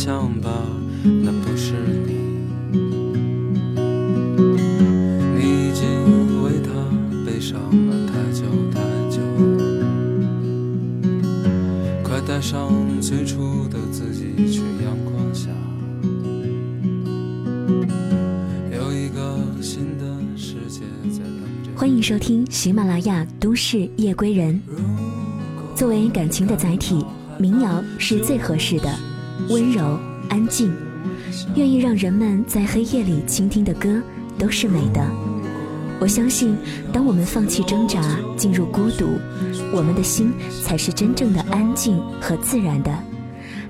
想吧，那不是你。你已经为他悲伤了太久太久，快带上最初的自己去阳光下，有一个新的世界在等着。欢迎收听喜马拉雅都市夜归人。作为感情的载体，民谣是最合适的，温柔、安静，愿意让人们在黑夜里倾听的歌都是美的。我相信，当我们放弃挣扎，进入孤独，我们的心才是真正的安静和自然的。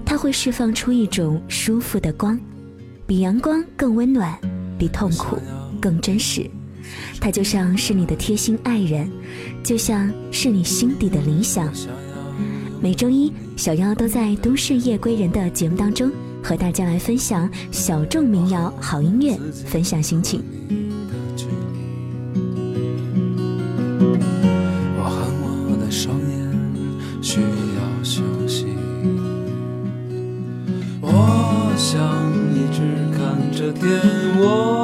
它会释放出一种舒服的光，比阳光更温暖，比痛苦更真实。它就像是你的贴心爱人，就像是你心底的理想。每周一，小妖都在《都市夜归人》的节目当中和大家来分享小众民谣好音乐，分享心情。我，想一直看着天，我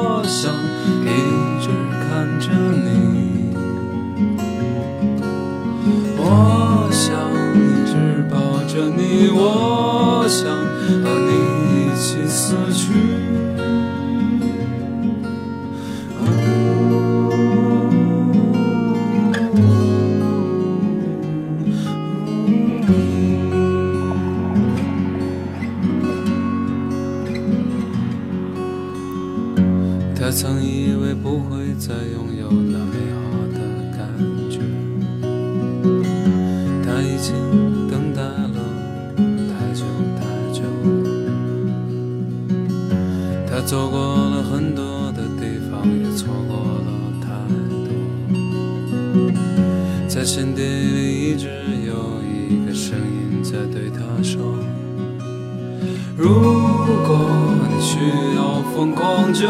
曾以为不会再拥有那美好的感觉，他已经等待了太久太久。他走过了很多的地方，也错过了太多。在心底里一直有一个声音在对他说。如果你需要疯狂，就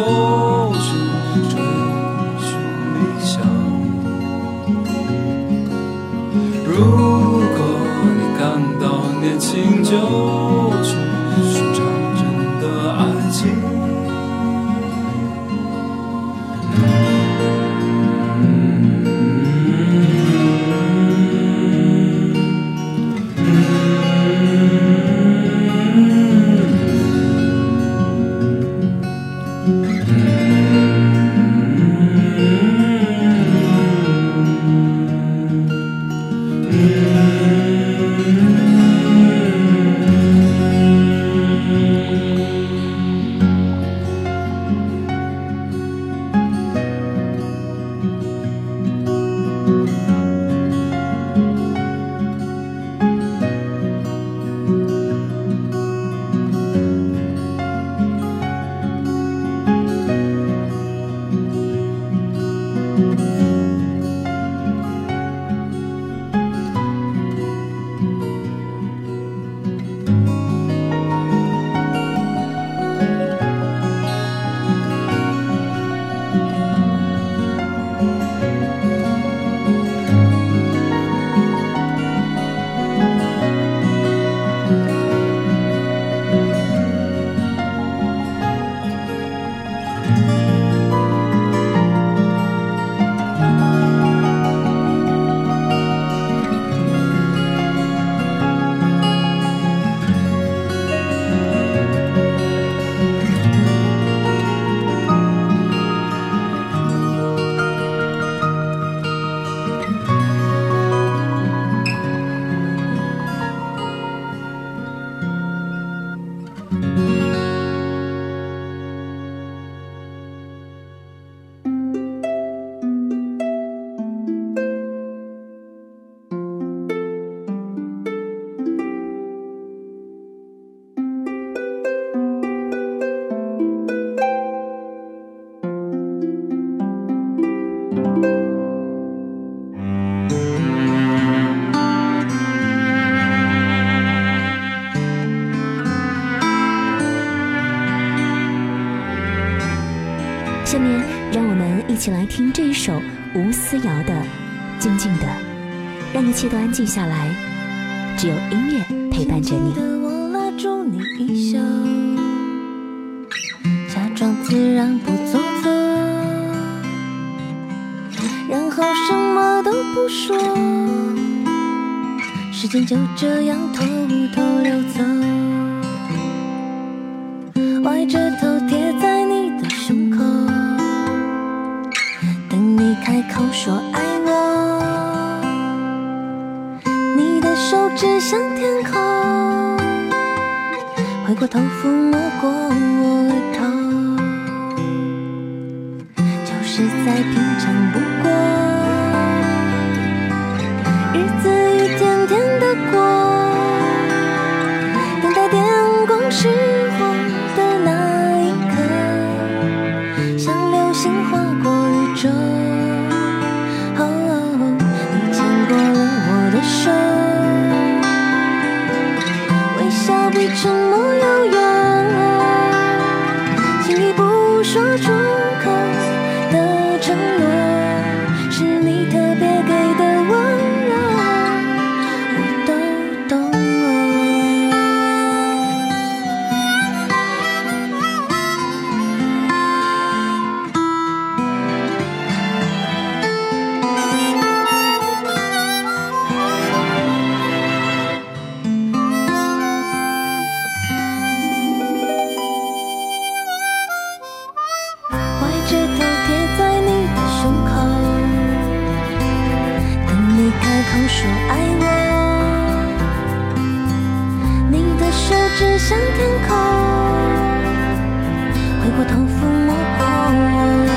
听这一首吴思瑶的静静的让一切都安静下来只有音乐陪伴着你。的我拉住你衣袖假装自然不做作然后什么都不说时间就这样偷偷溜走。日口说爱我，你的手指向天空，回过头抚摸过我。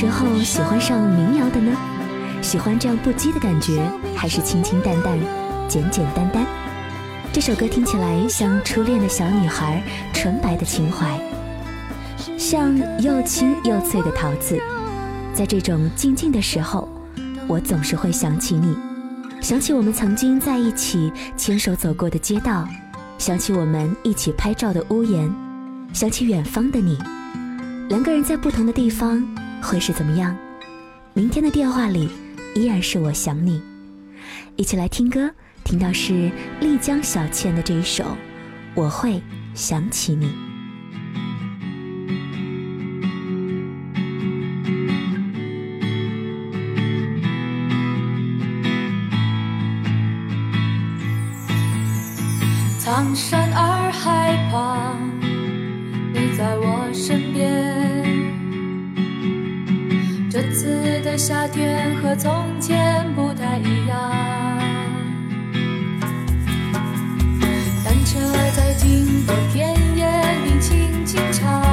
时候喜欢上民谣的呢？喜欢这样不羁的感觉，还是清清淡淡、简简单单？这首歌听起来像初恋的小女孩，纯白的情怀，像又青又脆的桃子。在这种静静的时候，我总是会想起你，想起我们曾经在一起牵手走过的街道，想起我们一起拍照的屋檐，想起远方的你。两个人在不同的地方会是怎么样？明天的电话里依然是我想你。一起来听歌，听到是丽江小倩的这一首《我会想起你》。苍山洱海旁，你在我的夏天和从前不太一样。单车在经过田野里轻轻唱，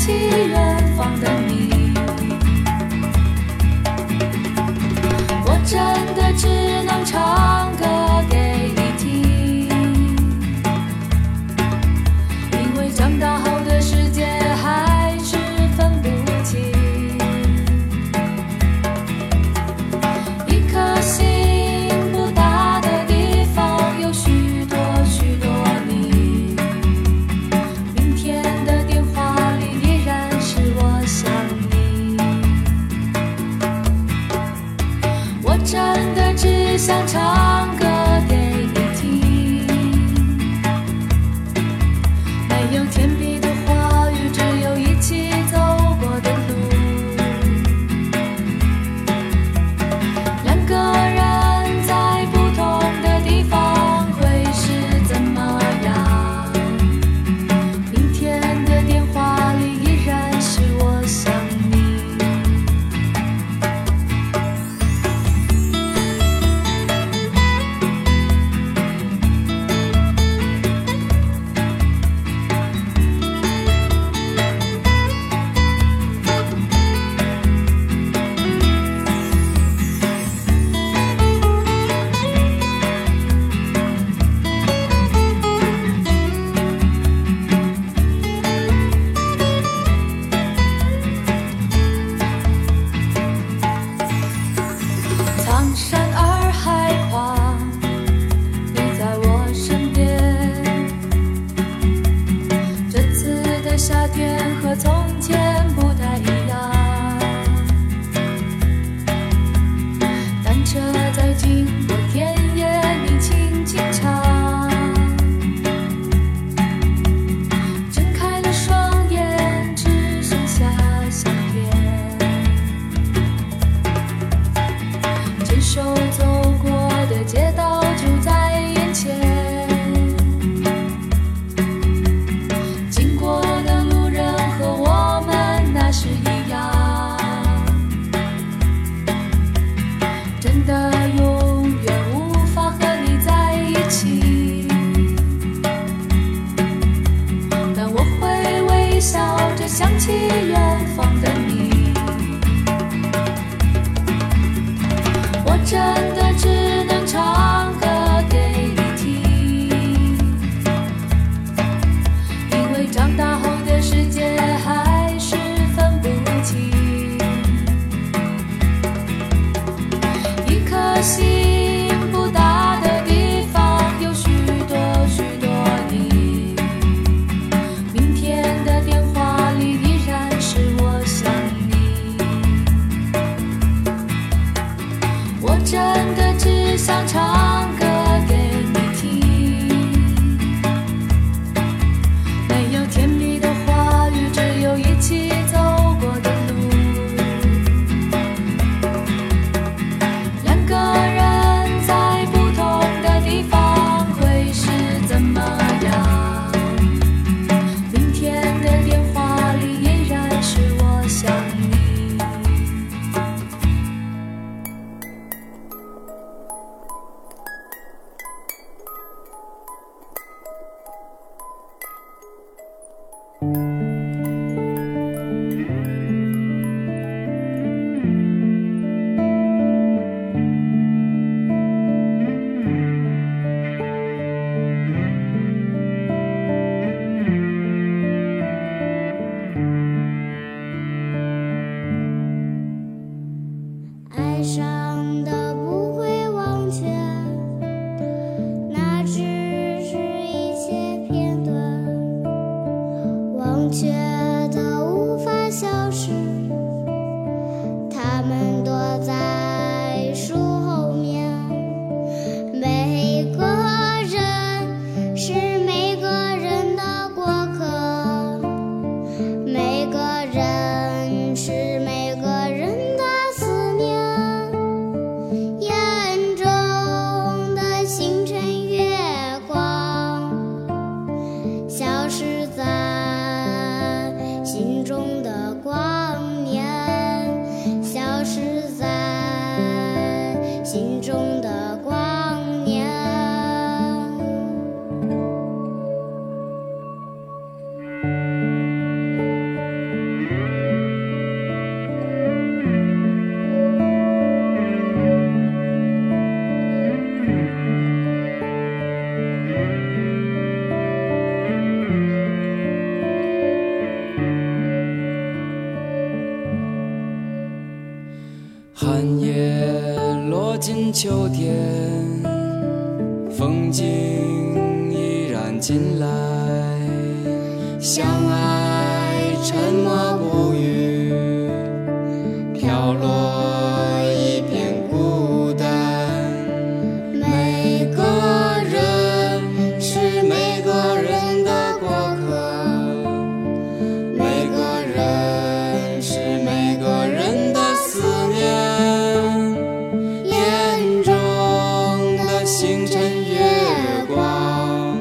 起远方的星辰月光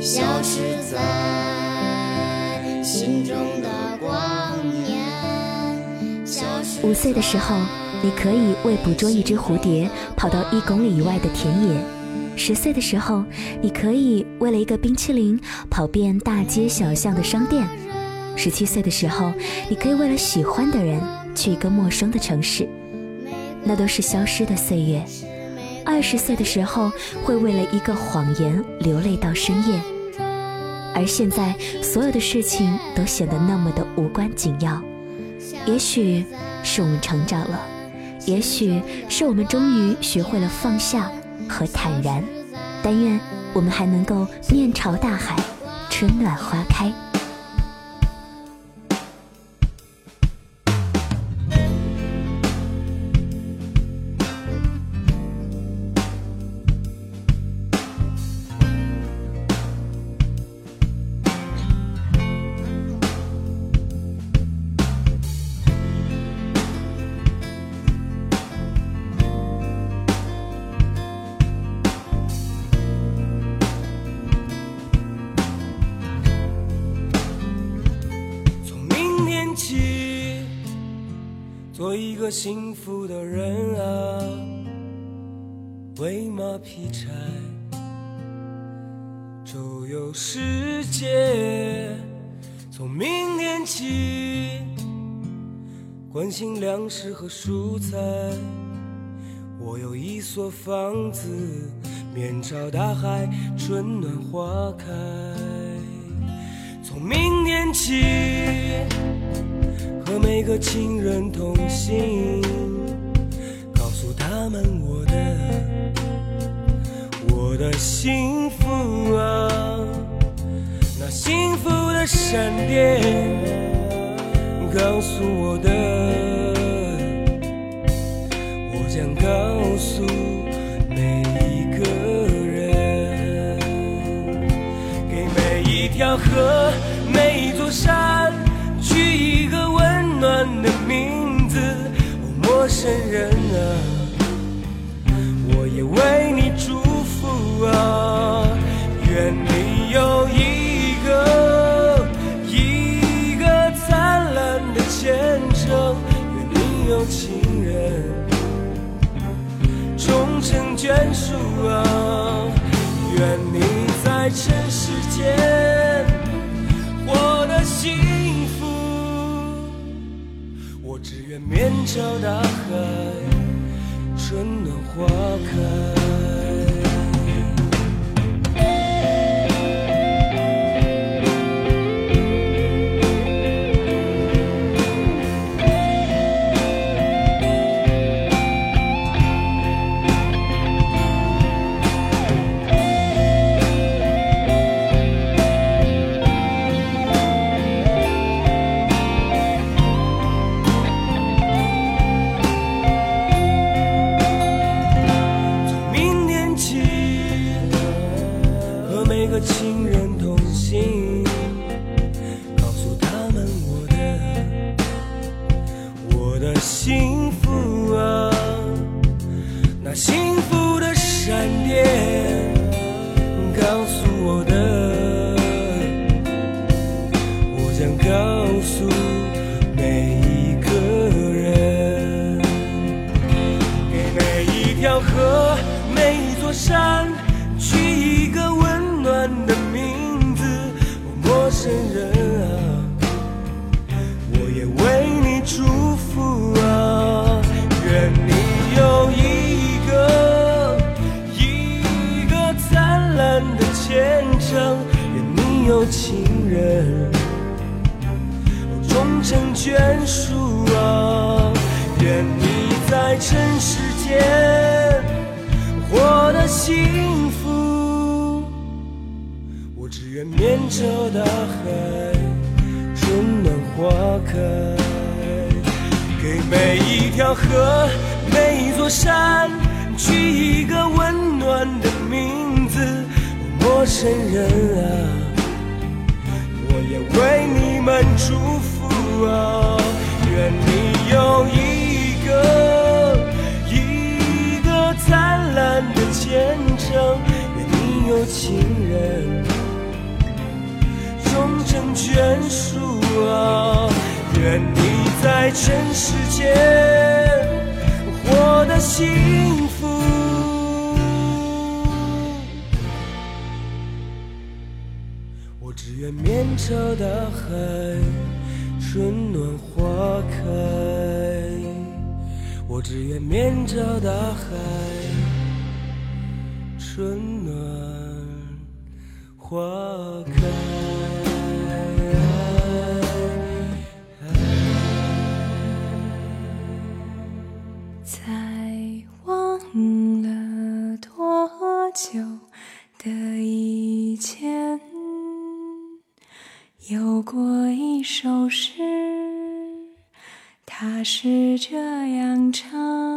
消失在心中的光年五岁的时候你可以为捕捉一只蝴蝶跑到一公里以外的田野十岁的时候你可以为了一个冰淇淋跑遍大街小巷的商店。十七岁的时候你可以为了喜欢的人去一个陌生的城市。那都是消失的岁月。二十岁的时候，会为了一个谎言流泪到深夜。而现在，所有的事情都显得那么的无关紧要。也许是我们成长了，也许是我们终于学会了放下和坦然。但愿我们还能够面朝大海，春暖花开。个幸福的人啊，喂马劈柴，周游世界。从明天起，关心粮食和蔬菜。我有一所房子，面朝大海，春暖花开。明天起，和每个亲人通信，告诉他们我的我的幸福啊，那幸福的闪电告诉我的，陌生人啊，我也为你祝福啊！愿你有一个一个灿烂的前程，愿你有情人终成眷属啊！面朝大海，春暖花开。条河、每一座山取一个温暖的名字。陌生人啊，我也为你祝福啊！愿你有一个一个灿烂的前程，愿你有情人。终成眷属啊！愿你在尘世间幸福。我只愿面朝大海，春暖花开。给每一条河、每一座山取一个温暖的名字。陌生人啊！我也为你们祝福啊！愿你情人终成眷属啊！愿你在尘世间活得幸福。我只愿面朝大海，春暖花开。我只愿面朝大海，春暖花开。在忘了多久的以前，有过一首诗，它是这样唱：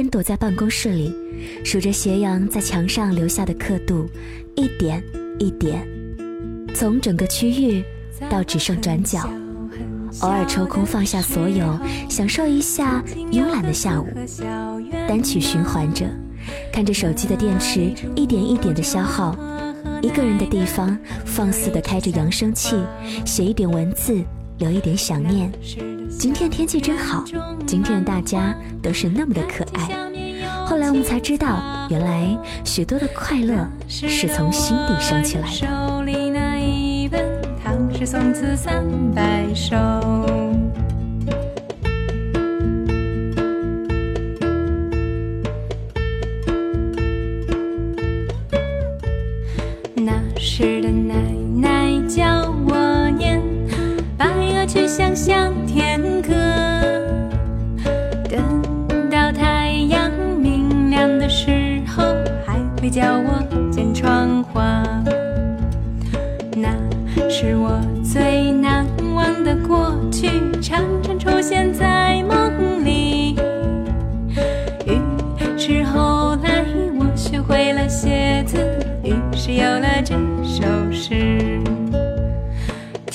人躲在办公室里，数着斜阳在墙上留下的刻度，一点一点，从整个区域到只剩转角。偶尔抽空放下所有，享受一下慵懒的下午，单曲循环着，看着手机的电池一点一点的消耗。一个人的地方，放肆的开着扬声器，写一点文字，留一点想念。今天天气真好，今天的大家都是那么的可爱。后来我们才知道，原来许多的快乐是从心底升起来的。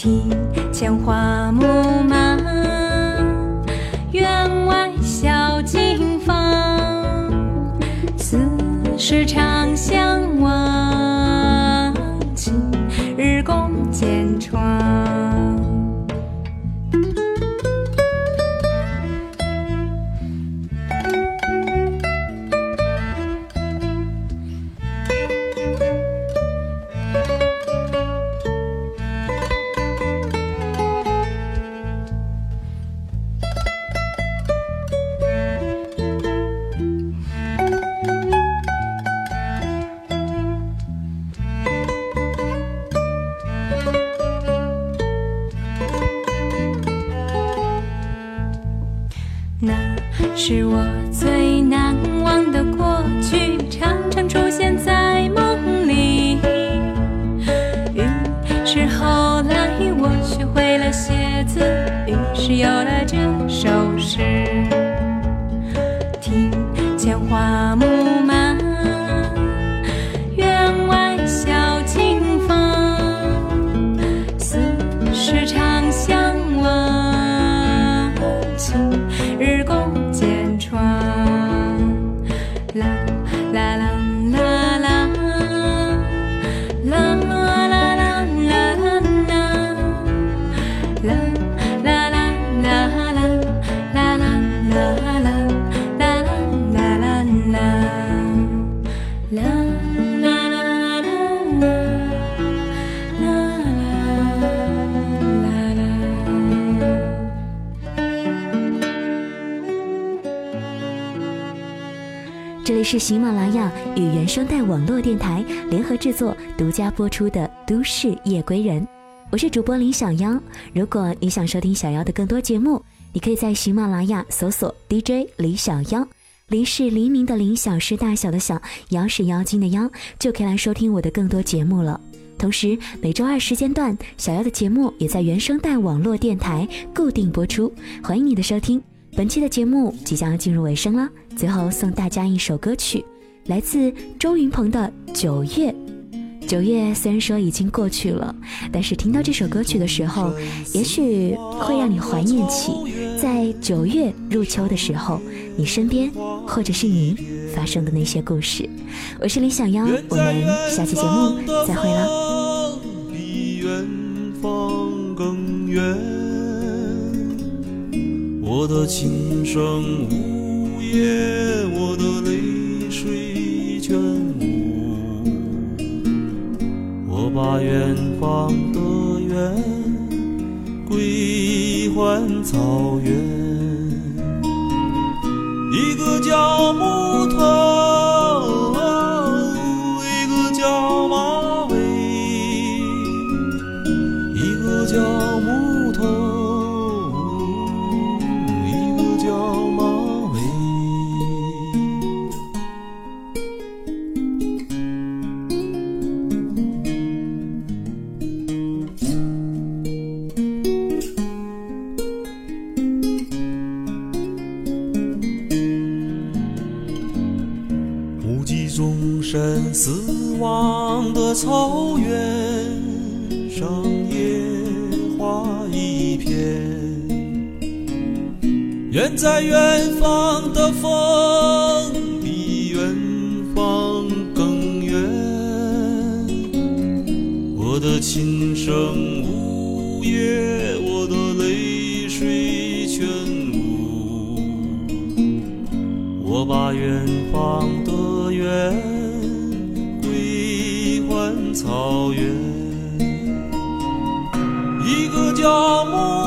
庭前花木满，院外小径芳，四时长。sciare 是喜马拉雅与原声带网络电台联合制作、独家播出的《都市夜归人》，我是主播林小妖。如果你想收听小妖的更多节目，你可以在喜马拉雅搜索 DJ 李小妖，黎是黎明的黎，小是大小的小，妖是妖精的妖，就可以来收听我的更多节目了。同时，每周二时间段，小妖的节目也在原声带网络电台固定播出，欢迎你的收听。本期的节目即将要进入尾声了，最后送大家一首歌曲，来自周云鹏的《九月》。九月虽然说已经过去了，但是听到这首歌曲的时候，也许会让你怀念起在九月入秋的时候，你身边或者是你发生的那些故事。我是李小妖，我们下期节目再会了。我的琴声呜咽，我的泪水全无。我把远方的远归还草原，一个叫木头，草原上，野花一片。远在远方的风，比远方更远。我的琴声呜咽，我的泪水全无。我把远方的远草原，一个叫木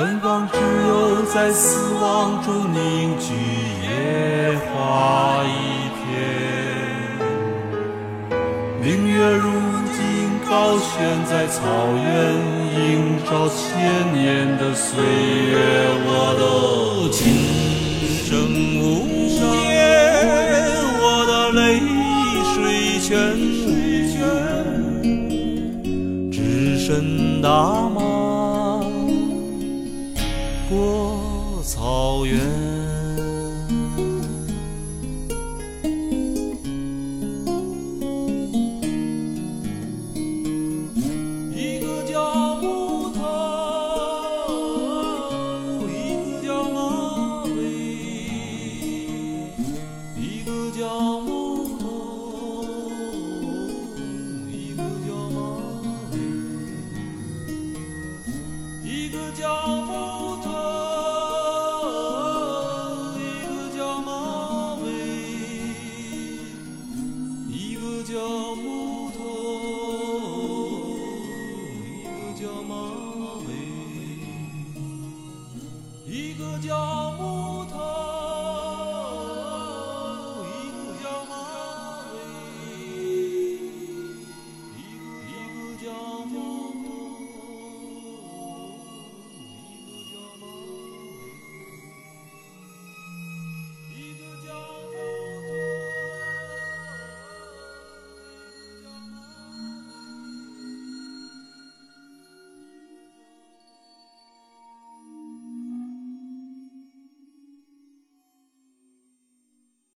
远方只有在死亡中凝聚野花一片。明月如今高悬在草原，映照千年的岁月。我的琴声无言，我的泪水全无，只身打